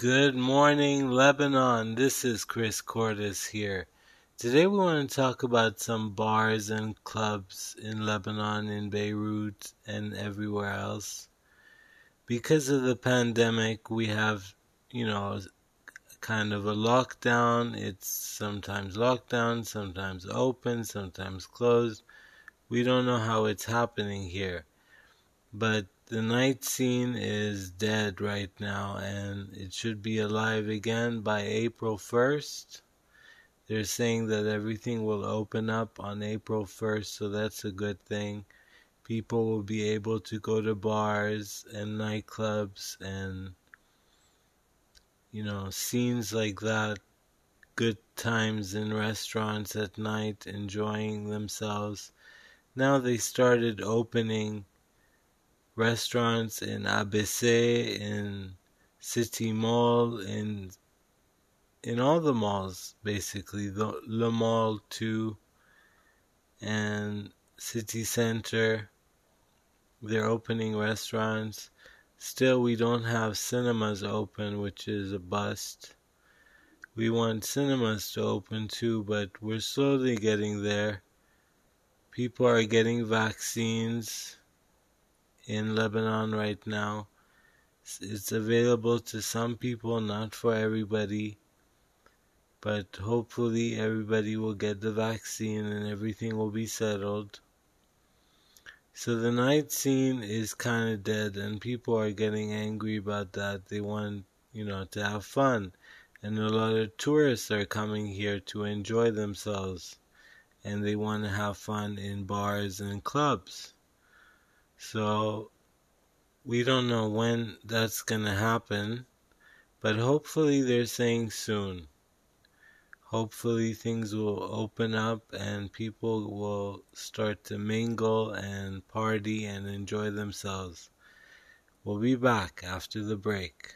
Good morning, Lebanon. This is Chris Cordes here. Today we want to talk about some bars and clubs in Lebanon, in Beirut, and everywhere else. Because of the pandemic, we have, you know, kind of a lockdown. It's sometimes lockdown, sometimes open, sometimes closed. We don't know how it's happening here. But the night scene is dead right now and it should be alive again by April 1st. They're saying that everything will open up on April 1st, so that's a good thing. People will be able to go to bars and nightclubs and, you know, scenes like that. Good times in restaurants at night, enjoying themselves. Now they started opening restaurants in ABC, in City Mall, in in all the malls basically, the Le Mall too, and City Center. They're opening restaurants. Still, we don't have cinemas open, which is a bust. We want cinemas to open too, but we're slowly getting there. People are getting vaccines in Lebanon right now. It's available to some people, not for everybody. But hopefully, everybody will get the vaccine and everything will be settled. So, the night scene is kind of dead, and people are getting angry about that. They want, you know, to have fun. And a lot of tourists are coming here to enjoy themselves. And they want to have fun in bars and clubs. So we don't know when that's going to happen, but hopefully they're saying soon. Hopefully things will open up and people will start to mingle and party and enjoy themselves. We'll be back after the break.